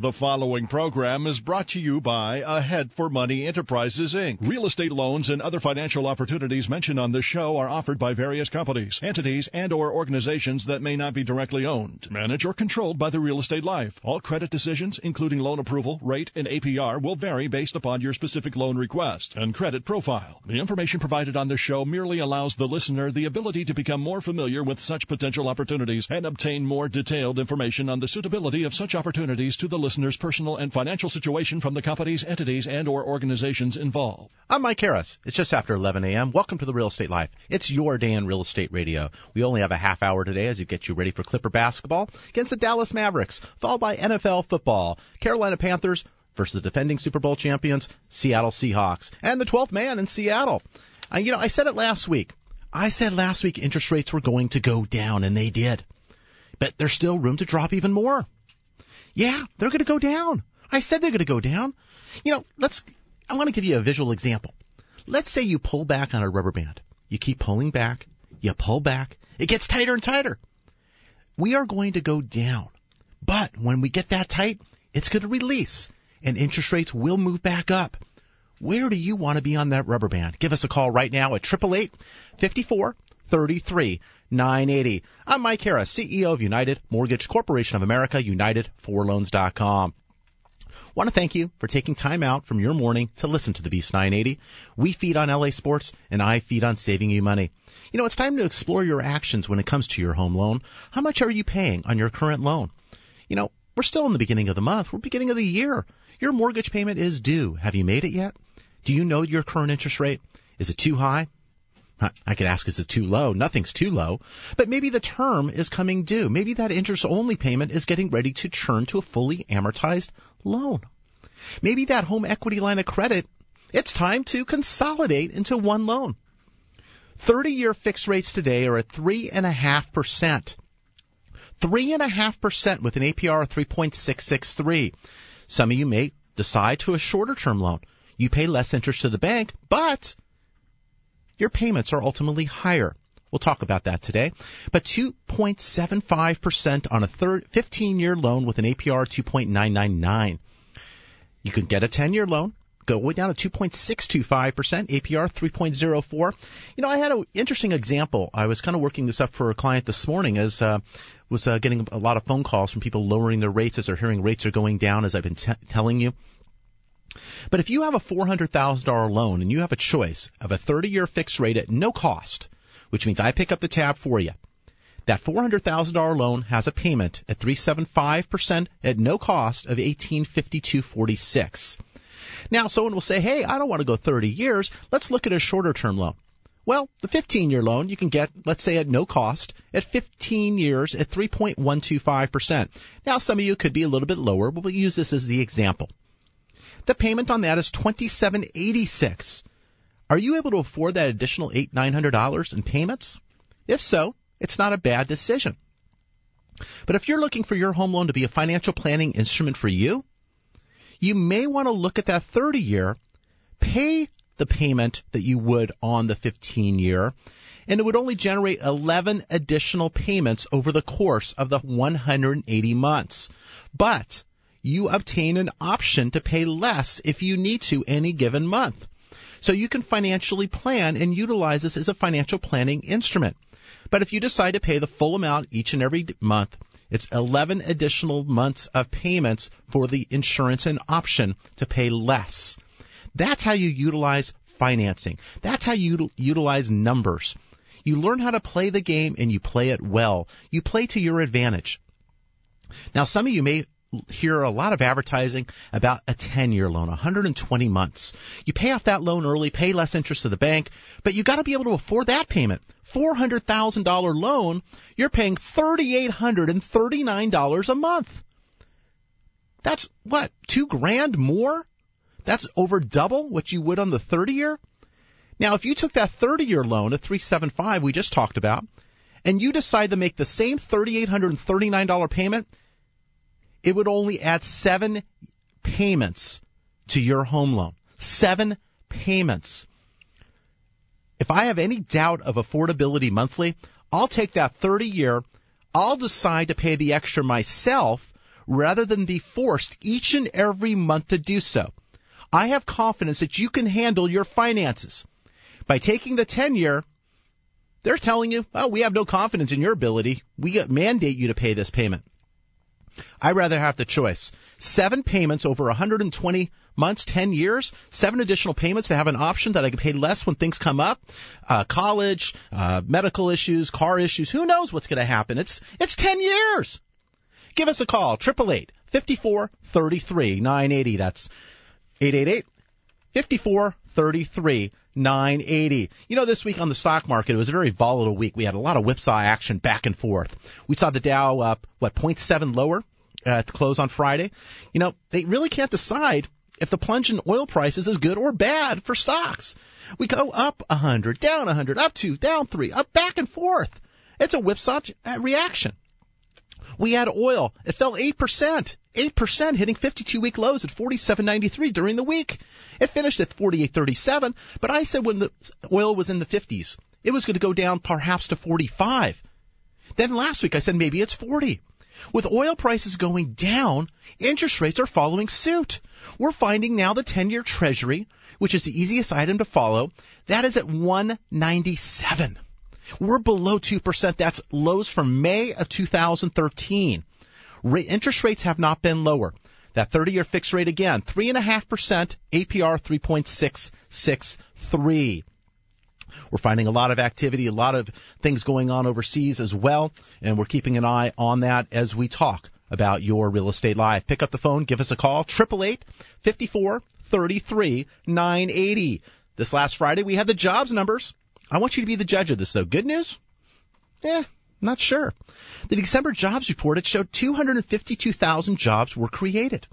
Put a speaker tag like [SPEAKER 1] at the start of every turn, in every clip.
[SPEAKER 1] The following program is brought to you by Ahead for Money Enterprises, Inc. Real estate loans and other financial opportunities mentioned on this show are offered by various companies, entities, and or organizations that may not be directly owned, managed, or controlled by the real estate life. All credit decisions, including loan approval, rate, and APR, will vary based upon your specific loan request and credit profile. The information provided on this show merely allows the listener the ability to become more familiar with such potential opportunities and obtain more detailed information on the suitability of such opportunities to the listener's personal and financial situation from the companies, entities, and or organizations involved.
[SPEAKER 2] I'm Mike Harris. It's just after 11 a.m. Welcome to the Real Estate Life. It's your day in real estate radio. We only have a half hour today as you get you ready for Clipper basketball against the Dallas Mavericks, followed by NFL football, Carolina Panthers versus the defending Super Bowl champions, Seattle Seahawks, and the 12th man in Seattle. Uh, you know, I said it last week. I said last week interest rates were going to go down, and they did. But there's still room to drop even more. Yeah, they're going to go down. I said they're going to go down. You know, let's, I want to give you a visual example. Let's say you pull back on a rubber band. You keep pulling back, you pull back, it gets tighter and tighter. We are going to go down. But when we get that tight, it's going to release and interest rates will move back up. Where do you want to be on that rubber band? Give us a call right now at 888 54 33 980. I'm Mike Harris, CEO of United Mortgage Corporation of America, UnitedForLoans.com. Want to thank you for taking time out from your morning to listen to the Beast 980. We feed on LA sports and I feed on saving you money. You know, it's time to explore your actions when it comes to your home loan. How much are you paying on your current loan? You know, we're still in the beginning of the month. We're beginning of the year. Your mortgage payment is due. Have you made it yet? Do you know your current interest rate? Is it too high? I could ask, is it too low? Nothing's too low. But maybe the term is coming due. Maybe that interest only payment is getting ready to turn to a fully amortized loan. Maybe that home equity line of credit, it's time to consolidate into one loan. 30 year fixed rates today are at 3.5%. 3.5% with an APR of 3.663. Some of you may decide to a shorter term loan. You pay less interest to the bank, but your payments are ultimately higher. We'll talk about that today. But 2.75% on a third 15 year loan with an APR 2.999. You can get a 10 year loan go way down to 2.625%, APR 3.04. You know, I had an interesting example. I was kind of working this up for a client this morning as uh, was uh, getting a lot of phone calls from people lowering their rates as they're hearing rates are going down as I've been t- telling you. But if you have a $400,000 loan and you have a choice of a 30 year fixed rate at no cost, which means I pick up the tab for you, that $400,000 loan has a payment at 375% at no cost of 1852.46. Now someone will say, "Hey, I don't want to go 30 years. Let's look at a shorter term loan." Well, the 15 year loan you can get, let's say at no cost, at 15 years at 3.125%. Now some of you could be a little bit lower, but we'll use this as the example. The payment on that is twenty seven eighty six. Are you able to afford that additional eight nine hundred dollars in payments? If so, it's not a bad decision. But if you're looking for your home loan to be a financial planning instrument for you, you may want to look at that 30 year, pay the payment that you would on the 15 year, and it would only generate 11 additional payments over the course of the 180 months. But you obtain an option to pay less if you need to any given month. So you can financially plan and utilize this as a financial planning instrument. But if you decide to pay the full amount each and every month, it's 11 additional months of payments for the insurance and option to pay less. That's how you utilize financing. That's how you utilize numbers. You learn how to play the game and you play it well. You play to your advantage. Now, some of you may hear a lot of advertising about a 10 year loan, 120 months. You pay off that loan early, pay less interest to the bank, but you gotta be able to afford that payment. $400,000 loan, you're paying $3,839 a month. That's what, two grand more? That's over double what you would on the 30 year? Now, if you took that 30 year loan at 375 we just talked about, and you decide to make the same $3,839 payment, it would only add seven payments to your home loan. Seven payments. If I have any doubt of affordability monthly, I'll take that 30 year, I'll decide to pay the extra myself rather than be forced each and every month to do so. I have confidence that you can handle your finances. By taking the 10 year, they're telling you, oh, we have no confidence in your ability. We mandate you to pay this payment. I'd rather have the choice. Seven payments over 120 months, 10 years, seven additional payments to have an option that I can pay less when things come up. Uh, college, uh, medical issues, car issues, who knows what's going to happen. It's, it's 10 years. Give us a call, 888 54 33 980. That's 888 54 33 980. You know, this week on the stock market, it was a very volatile week. We had a lot of whipsaw action back and forth. We saw the Dow up, what, 0.7 lower uh, at the close on Friday. You know, they really can't decide if the plunge in oil prices is good or bad for stocks. We go up 100, down 100, up 2, down 3, up back and forth. It's a whipsaw uh, reaction. We had oil. It fell 8%. 8% hitting 52 week lows at 47.93 during the week. It finished at 48.37, but I said when the oil was in the 50s, it was going to go down perhaps to 45. Then last week I said maybe it's 40. With oil prices going down, interest rates are following suit. We're finding now the 10 year treasury, which is the easiest item to follow, that is at 197. We're below 2%. That's lows from May of 2013. interest rates have not been lower. That 30 year fixed rate again, 3.5%, APR 3.663. We're finding a lot of activity, a lot of things going on overseas as well, and we're keeping an eye on that as we talk about your real estate live. Pick up the phone, give us a call, 888 54 33 980. This last Friday we had the jobs numbers. I want you to be the judge of this though. Good news? Yeah, not sure. The December jobs report, it showed 252,000 jobs were created.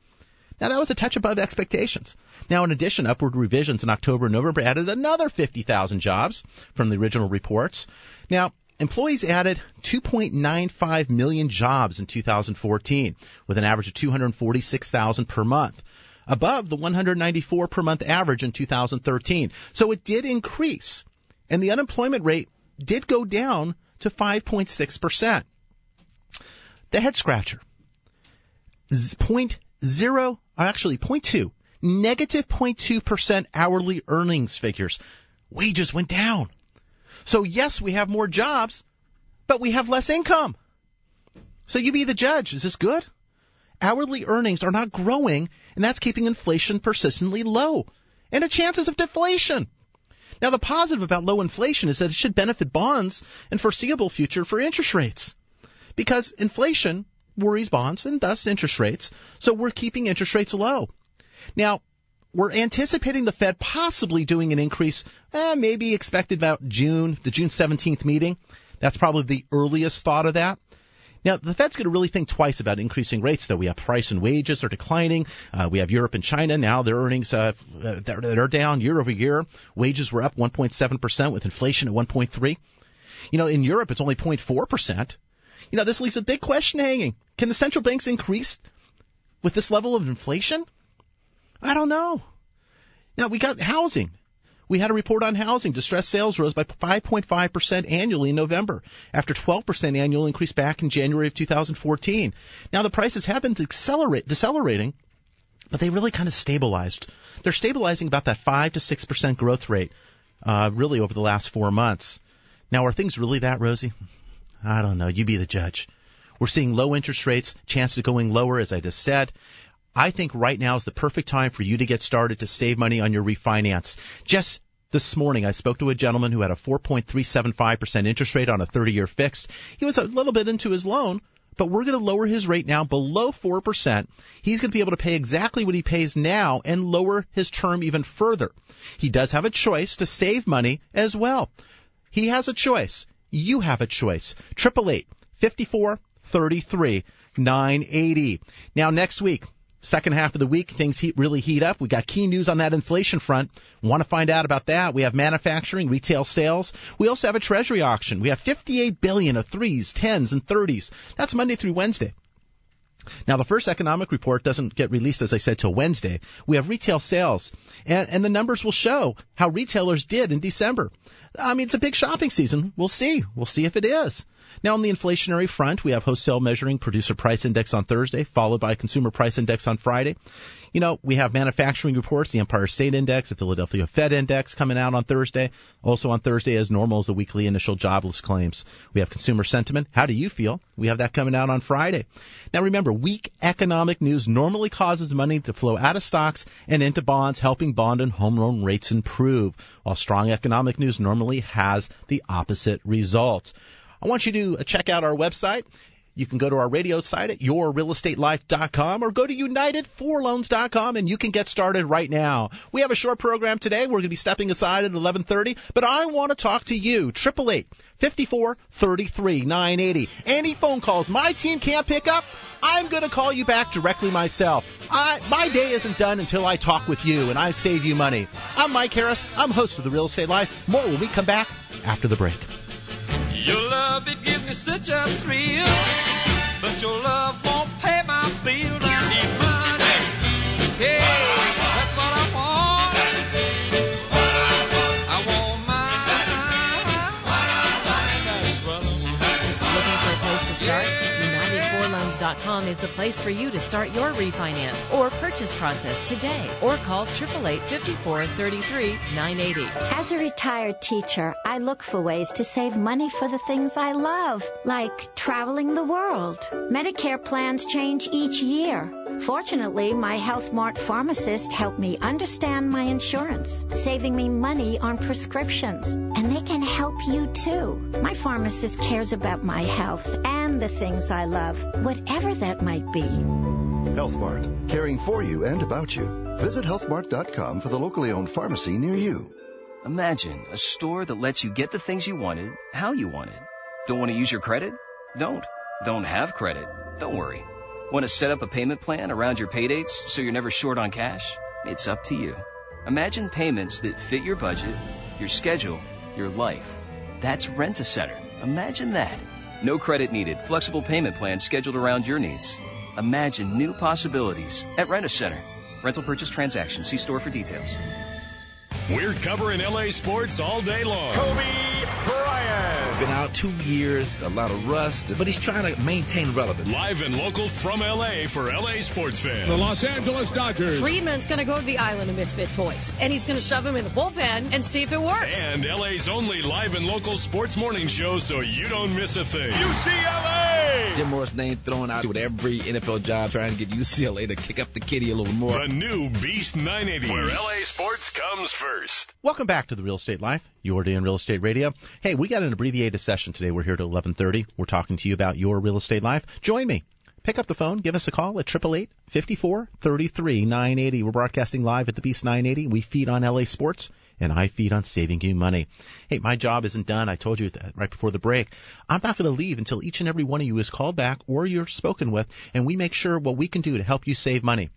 [SPEAKER 2] Now that was a touch above expectations. Now in addition, upward revisions in October and November added another 50,000 jobs from the original reports. Now, employees added 2.95 million jobs in 2014 with an average of 246,000 per month above the 194 per month average in 2013. So it did increase and the unemployment rate did go down to 5.6%. The head scratcher. Point zero, actually point two, negative 0.2% hourly earnings figures. Wages went down. So yes, we have more jobs, but we have less income. So you be the judge. Is this good? Hourly earnings are not growing, and that's keeping inflation persistently low. And the chances of deflation. Now, the positive about low inflation is that it should benefit bonds and foreseeable future for interest rates. Because inflation worries bonds and thus interest rates, so we're keeping interest rates low. Now, we're anticipating the Fed possibly doing an increase, eh, maybe expected about June, the June 17th meeting. That's probably the earliest thought of that. Now, the Fed's going to really think twice about increasing rates, though. We have price and wages are declining. Uh, we have Europe and China now; their earnings uh, they're, they're down year over year. Wages were up 1.7 percent, with inflation at 1.3. You know, in Europe, it's only 0.4 percent. You know, this leaves a big question hanging: Can the central banks increase with this level of inflation? I don't know. Now we got housing. We had a report on housing. Distressed sales rose by 5.5% annually in November, after 12% annual increase back in January of 2014. Now the prices have been accelerate, decelerating, but they really kind of stabilized. They're stabilizing about that 5 to 6% growth rate, uh, really over the last four months. Now are things really that rosy? I don't know. You be the judge. We're seeing low interest rates, chances of going lower, as I just said. I think right now is the perfect time for you to get started to save money on your refinance. Just this morning, I spoke to a gentleman who had a 4.375% interest rate on a 30 year fixed. He was a little bit into his loan, but we're going to lower his rate now below 4%. He's going to be able to pay exactly what he pays now and lower his term even further. He does have a choice to save money as well. He has a choice. You have a choice. 888 54 33 980. Now next week, Second half of the week, things heat, really heat up. We got key news on that inflation front. Want to find out about that? We have manufacturing, retail sales. We also have a treasury auction. We have 58 billion of threes, tens, and thirties. That's Monday through Wednesday. Now, the first economic report doesn't get released, as I said, till Wednesday. We have retail sales, and, and the numbers will show how retailers did in December. I mean, it's a big shopping season. We'll see. We'll see if it is. Now, on the inflationary front, we have wholesale measuring producer price index on Thursday, followed by consumer price index on Friday. You know, we have manufacturing reports, the Empire State Index, the Philadelphia Fed Index coming out on Thursday. Also on Thursday, as normal, is the weekly initial jobless claims. We have consumer sentiment. How do you feel? We have that coming out on Friday. Now remember, weak economic news normally causes money to flow out of stocks and into bonds, helping bond and home loan rates improve, while strong economic news normally has the opposite result. I want you to uh, check out our website. You can go to our radio site at yourrealestatelife.com or go to united4loans.com and you can get started right now. We have a short program today. We're going to be stepping aside at 11:30, but I want to talk to you. 888 54 33 980. Any phone calls my team can't pick up, I'm going to call you back directly myself. I, my day isn't done until I talk with you and I save you money. I'm Mike Harris. I'm host of The Real Estate Life. More when we come back after the break.
[SPEAKER 3] Your love, it gives me such a thrill. But your love won't pay my bills.
[SPEAKER 4] UnitedForLoans.com is the place for you to start your refinance or purchase process today or call 888 54 33 980.
[SPEAKER 5] As a retired teacher, I look for ways to save money for the things I love, like traveling the world. Medicare plans change each year. Fortunately, my Health Mart pharmacist helped me understand my insurance, saving me money on prescriptions. And they can help you too. My pharmacist cares about my health and the things I love, whatever that might be.
[SPEAKER 6] HealthMart, caring for you and about you. Visit healthmart.com for the locally owned pharmacy near you.
[SPEAKER 7] Imagine a store that lets you get the things you wanted, how you wanted. Don't want to use your credit? Don't. Don't have credit? Don't worry. Want to set up a payment plan around your paydates so you're never short on cash? It's up to you. Imagine payments that fit your budget, your schedule, your life. That's Rent a Center. Imagine that. No credit needed. Flexible payment plans scheduled around your needs. Imagine new possibilities at Rent a Center. Rental purchase transaction. See store for details.
[SPEAKER 8] We're covering LA sports all day long. Kobe Bryant.
[SPEAKER 9] Been out two years, a lot of rust, but he's trying to maintain relevance.
[SPEAKER 8] Live and local from LA for LA sports fans.
[SPEAKER 10] The Los Angeles Dodgers.
[SPEAKER 11] Friedman's going to go to the island of misfit toys, and he's going to shove him in the bullpen and see if it works.
[SPEAKER 8] And LA's only live and local sports morning show, so you don't miss a thing.
[SPEAKER 10] UCLA.
[SPEAKER 9] Jim Mora's name thrown out with every NFL job, trying to get UCLA to kick up the kitty a little more.
[SPEAKER 8] The new Beast 980, where LA sports comes first.
[SPEAKER 2] Welcome back to the Real Estate Life, your day in real estate radio. Hey, we got an abbreviated session today. We're here till 11:30. We're talking to you about your real estate life. Join me. Pick up the phone, give us a call at 888 54 33 980. We're broadcasting live at the Beast 980. We feed on LA sports and I feed on saving you money. Hey, my job isn't done. I told you that right before the break. I'm not going to leave until each and every one of you is called back or you're spoken with and we make sure what we can do to help you save money.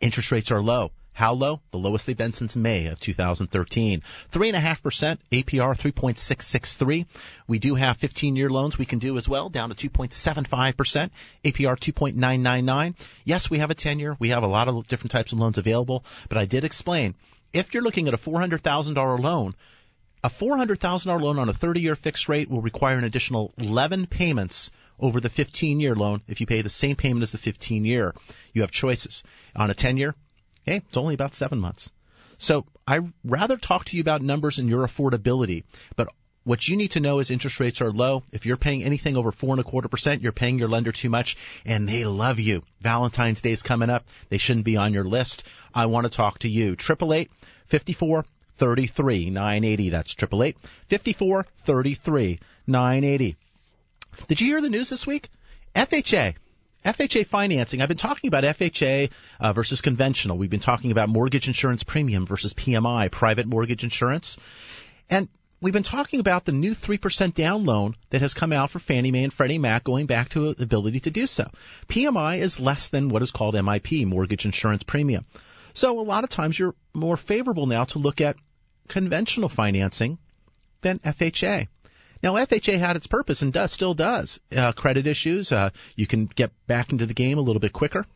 [SPEAKER 2] Interest rates are low. How low? The lowest they've been since May of 2013. 3.5%, APR 3.663. We do have 15 year loans we can do as well, down to 2.75%, APR 2.999. Yes, we have a 10 year. We have a lot of different types of loans available, but I did explain if you're looking at a $400,000 loan, a $400,000 loan on a 30 year fixed rate will require an additional 11 payments over the 15 year loan if you pay the same payment as the 15 year. You have choices. On a 10 year, hey, it's only about seven months. So I'd rather talk to you about numbers and your affordability, but what you need to know is interest rates are low. If you're paying anything over four and a quarter percent, you're paying your lender too much and they love you. Valentine's Day is coming up. They shouldn't be on your list. I want to talk to you. Triple eight fifty four thirty three nine eighty. That's triple eight fifty four thirty three nine eighty. Did you hear the news this week? FHA. FHA financing. I've been talking about FHA uh, versus conventional. We've been talking about mortgage insurance premium versus PMI, private mortgage insurance. And we've been talking about the new 3% down loan that has come out for Fannie Mae and Freddie Mac going back to the ability to do so. PMI is less than what is called MIP, mortgage insurance premium. So a lot of times you're more favorable now to look at conventional financing than FHA. Now, FHA had its purpose and does still does. Uh, credit issues, uh, you can get back into the game a little bit quicker.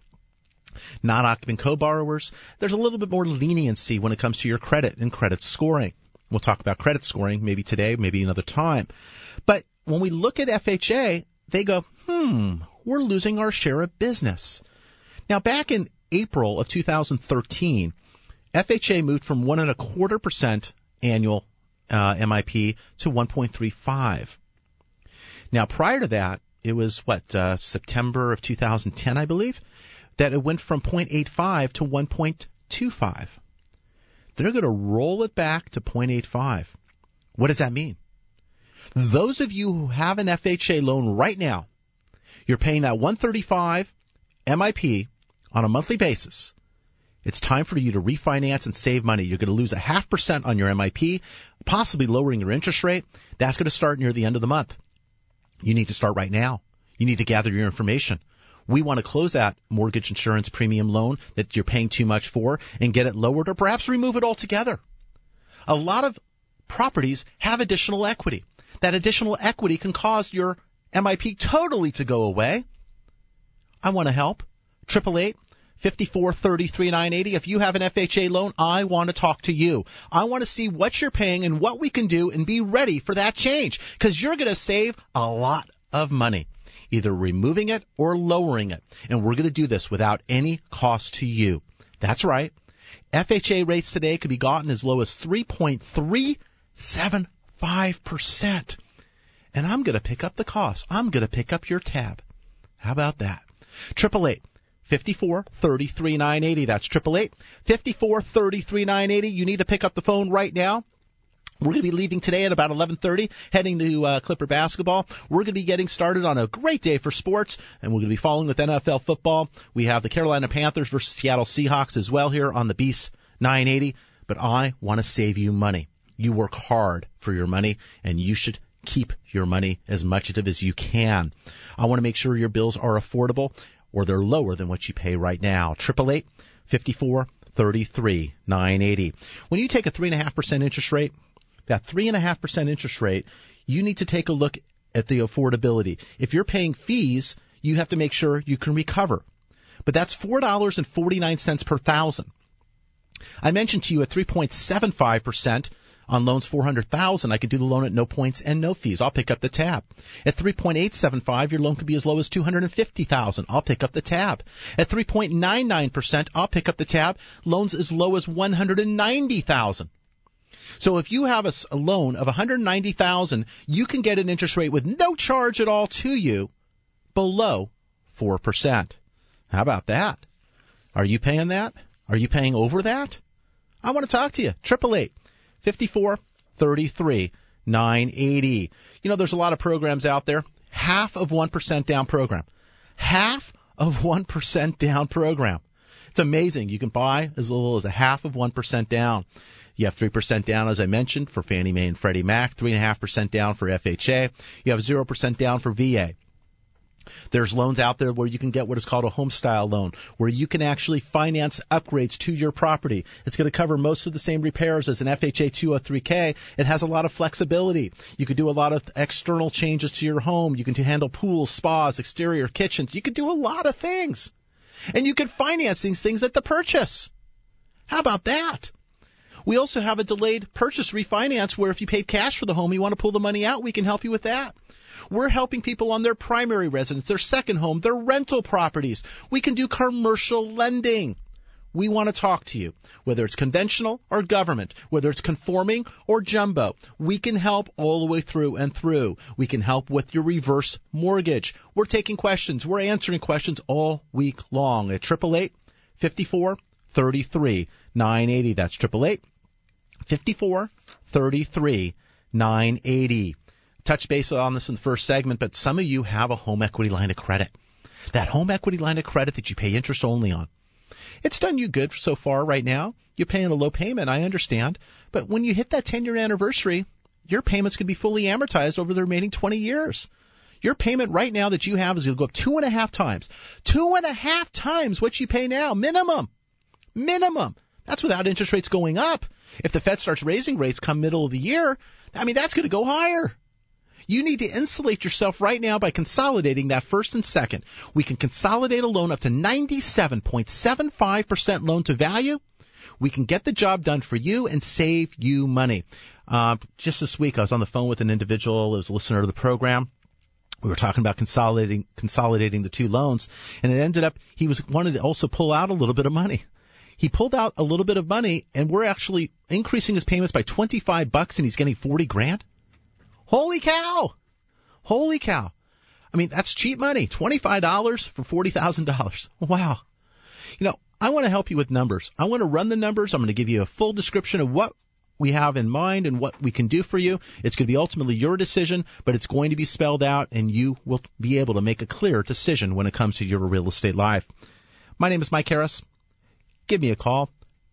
[SPEAKER 2] Non-occupant co-borrowers, there's a little bit more leniency when it comes to your credit and credit scoring. We'll talk about credit scoring maybe today, maybe another time. But when we look at FHA, they go, hmm, we're losing our share of business. Now, back in April of 2013, FHA moved from one and a quarter percent annual uh, MIP to 1.35. Now, prior to that, it was what uh, September of 2010, I believe, that it went from 0.85 to 1.25. They're going to roll it back to 0.85. What does that mean? Those of you who have an FHA loan right now, you're paying that 135 MIP on a monthly basis. It's time for you to refinance and save money. You're going to lose a half percent on your MIP, possibly lowering your interest rate. That's going to start near the end of the month. You need to start right now. You need to gather your information. We want to close that mortgage insurance premium loan that you're paying too much for and get it lowered or perhaps remove it altogether. A lot of properties have additional equity. That additional equity can cause your MIP totally to go away. I want to help. Triple eight fifty-four thirty-three nine eighty. If you have an FHA loan, I want to talk to you. I want to see what you're paying and what we can do and be ready for that change because you're going to save a lot of money, either removing it or lowering it. And we're going to do this without any cost to you. That's right. FHA rates today could be gotten as low as 3.375%. And I'm going to pick up the cost. I'm going to pick up your tab. How about that? Triple eight fifty-four thirty-three nine eighty. That's triple eight fifty-four thirty-three nine eighty. You need to pick up the phone right now. We're going to be leaving today at about 11:30, heading to uh, Clipper basketball. We're going to be getting started on a great day for sports, and we're going to be following with NFL football. We have the Carolina Panthers versus Seattle Seahawks as well here on the Beast 980. But I want to save you money. You work hard for your money, and you should keep your money as much of it as you can. I want to make sure your bills are affordable or they're lower than what you pay right now. Triple eight fifty four thirty three nine eighty. When you take a three and a half percent interest rate, that three and a half percent interest rate, you need to take a look at the affordability. If you're paying fees, you have to make sure you can recover. But that's four dollars and forty nine cents per thousand. I mentioned to you at 3.75 percent on loans 400,000, I could do the loan at no points and no fees. I'll pick up the tab. At 3.875, your loan could be as low as 250,000. I'll pick up the tab. At 3.99%, I'll pick up the tab. Loans as low as 190,000. So if you have a, a loan of 190,000, you can get an interest rate with no charge at all to you below 4%. How about that? Are you paying that? Are you paying over that? I want to talk to you. Triple eight 54 33 980. You know, there's a lot of programs out there. Half of 1% down program. Half of 1% down program. It's amazing. You can buy as little as a half of 1% down. You have 3% down, as I mentioned, for Fannie Mae and Freddie Mac, 3.5% down for FHA. You have 0% down for VA. There's loans out there where you can get what is called a home style loan, where you can actually finance upgrades to your property. It's going to cover most of the same repairs as an FHA 203K. It has a lot of flexibility. You could do a lot of external changes to your home. You can handle pools, spas, exterior kitchens. You could do a lot of things. And you can finance these things at the purchase. How about that? We also have a delayed purchase refinance where if you paid cash for the home, you want to pull the money out, we can help you with that. We're helping people on their primary residence, their second home, their rental properties. We can do commercial lending. We want to talk to you, whether it's conventional or government, whether it's conforming or jumbo. We can help all the way through and through. We can help with your reverse mortgage. We're taking questions. We're answering questions all week long at 888 54 33 980. That's 888 54 33 980 touch base on this in the first segment, but some of you have a home equity line of credit. That home equity line of credit that you pay interest only on. It's done you good so far right now. You're paying a low payment, I understand. But when you hit that 10 year anniversary, your payments can be fully amortized over the remaining 20 years. Your payment right now that you have is going to go up two and a half times. Two and a half times what you pay now, minimum. Minimum. That's without interest rates going up. If the Fed starts raising rates come middle of the year, I mean, that's going to go higher. You need to insulate yourself right now by consolidating that first and second. We can consolidate a loan up to 97.75% loan to value. We can get the job done for you and save you money. Uh, just this week, I was on the phone with an individual, who was a listener to the program. We were talking about consolidating consolidating the two loans, and it ended up he was wanted to also pull out a little bit of money. He pulled out a little bit of money, and we're actually increasing his payments by 25 bucks, and he's getting 40 grand. Holy cow! Holy cow! I mean, that's cheap money. $25 for $40,000. Wow. You know, I want to help you with numbers. I want to run the numbers. I'm going to give you a full description of what we have in mind and what we can do for you. It's going to be ultimately your decision, but it's going to be spelled out and you will be able to make a clear decision when it comes to your real estate life. My name is Mike Harris. Give me a call.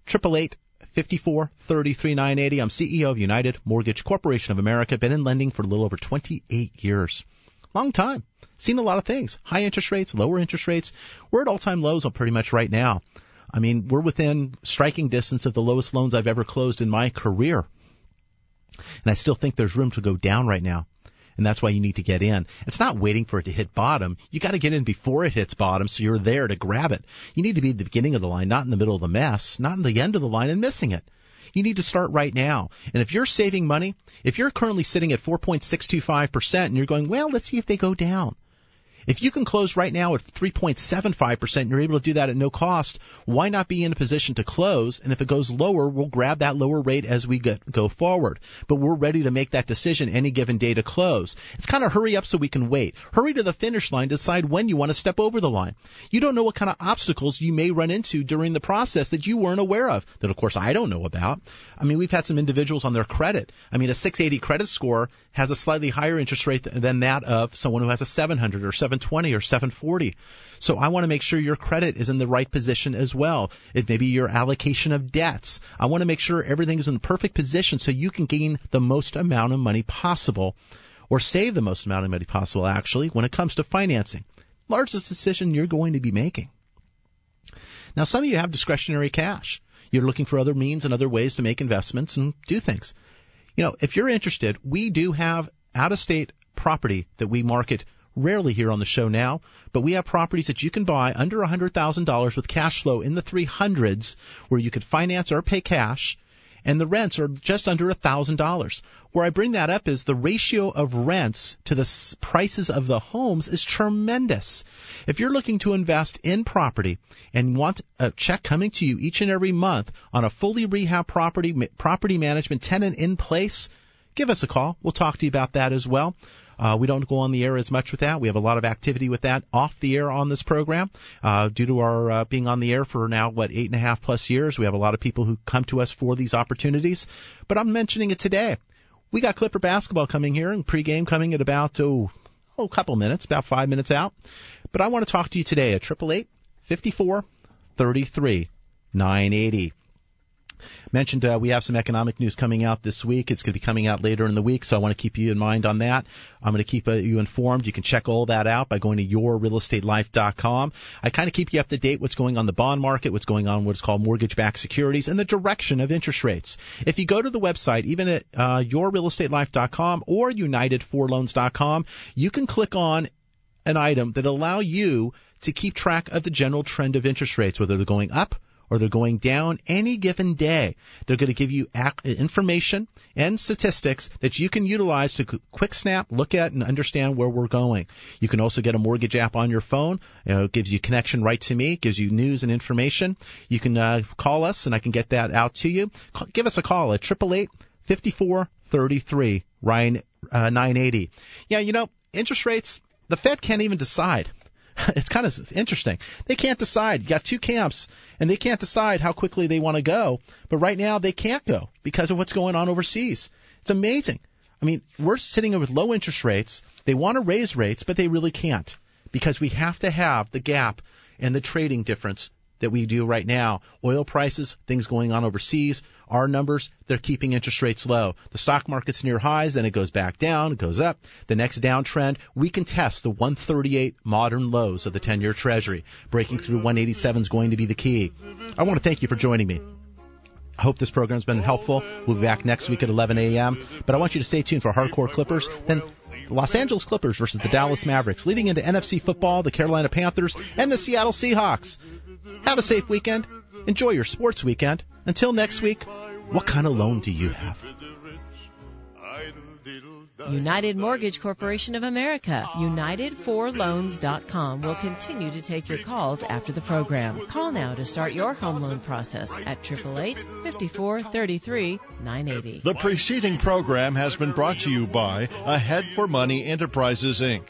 [SPEAKER 2] 888 54 33 980. I'm CEO of United Mortgage Corporation of America. Been in lending for a little over 28 years. Long time. Seen a lot of things. High interest rates, lower interest rates. We're at all time lows pretty much right now. I mean, we're within striking distance of the lowest loans I've ever closed in my career. And I still think there's room to go down right now. And that's why you need to get in. It's not waiting for it to hit bottom. You got to get in before it hits bottom so you're there to grab it. You need to be at the beginning of the line, not in the middle of the mess, not in the end of the line and missing it. You need to start right now. And if you're saving money, if you're currently sitting at 4.625% and you're going, well, let's see if they go down. If you can close right now at 3.75% and you're able to do that at no cost, why not be in a position to close? And if it goes lower, we'll grab that lower rate as we get, go forward. But we're ready to make that decision any given day to close. It's kind of hurry up so we can wait. Hurry to the finish line. Decide when you want to step over the line. You don't know what kind of obstacles you may run into during the process that you weren't aware of. That of course I don't know about. I mean, we've had some individuals on their credit. I mean, a 680 credit score has a slightly higher interest rate than that of someone who has a 700 or 720 or 740. So I want to make sure your credit is in the right position as well. It may be your allocation of debts. I want to make sure everything is in the perfect position so you can gain the most amount of money possible or save the most amount of money possible actually when it comes to financing. Largest decision you're going to be making. Now some of you have discretionary cash. You're looking for other means and other ways to make investments and do things. You know, if you're interested, we do have out of state property that we market rarely here on the show now, but we have properties that you can buy under $100,000 with cash flow in the 300s where you could finance or pay cash and the rents are just under $1,000. Where I bring that up is the ratio of rents to the prices of the homes is tremendous. If you're looking to invest in property and want a check coming to you each and every month on a fully rehab property, property management tenant in place, give us a call. We'll talk to you about that as well. Uh, we don't go on the air as much with that. We have a lot of activity with that off the air on this program. Uh, due to our uh, being on the air for now, what, eight and a half plus years, we have a lot of people who come to us for these opportunities. But I'm mentioning it today. We got Clipper basketball coming here and pregame coming at about, oh, oh, a couple minutes, about five minutes out. But I want to talk to you today at 888 54 33 980 mentioned uh, we have some economic news coming out this week. It's going to be coming out later in the week, so I want to keep you in mind on that. I'm going to keep uh, you informed. You can check all that out by going to yourrealestatelife.com. I kind of keep you up to date what's going on the bond market, what's going on what's called mortgage-backed securities, and the direction of interest rates. If you go to the website, even at uh, yourrealestatelife.com or unitedforloans.com, you can click on an item that allow you to keep track of the general trend of interest rates, whether they're going up or they're going down any given day. They're going to give you information and statistics that you can utilize to quick snap, look at, and understand where we're going. You can also get a mortgage app on your phone. You know, it gives you connection right to me, gives you news and information. You can uh, call us, and I can get that out to you. Give us a call at triple eight fifty four thirty three Ryan uh, 980. Yeah, you know, interest rates. The Fed can't even decide. it's kind of interesting. They can't decide. You got two camps, and they can't decide how quickly they want to go. But right now, they can't go because of what's going on overseas. It's amazing. I mean, we're sitting with low interest rates. They want to raise rates, but they really can't because we have to have the gap and the trading difference that we do right now. Oil prices, things going on overseas, our numbers, they're keeping interest rates low. The stock market's near highs, then it goes back down, it goes up. The next downtrend, we can test the 138 modern lows of the 10-year treasury. Breaking through 187 is going to be the key. I want to thank you for joining me. I hope this program's been helpful. We'll be back next week at 11 a.m. But I want you to stay tuned for Hardcore Clippers. Then the Los Angeles Clippers versus the Dallas Mavericks, leading into NFC football, the Carolina Panthers, and the Seattle Seahawks. Have a safe weekend. Enjoy your sports weekend. Until next week, what kind of loan do you have?
[SPEAKER 4] United Mortgage Corporation of America, United4Loans.com will continue to take your calls after the program. Call now to start your home loan process at 888 54 33 980.
[SPEAKER 1] The preceding program has been brought to you by Ahead for Money Enterprises, Inc.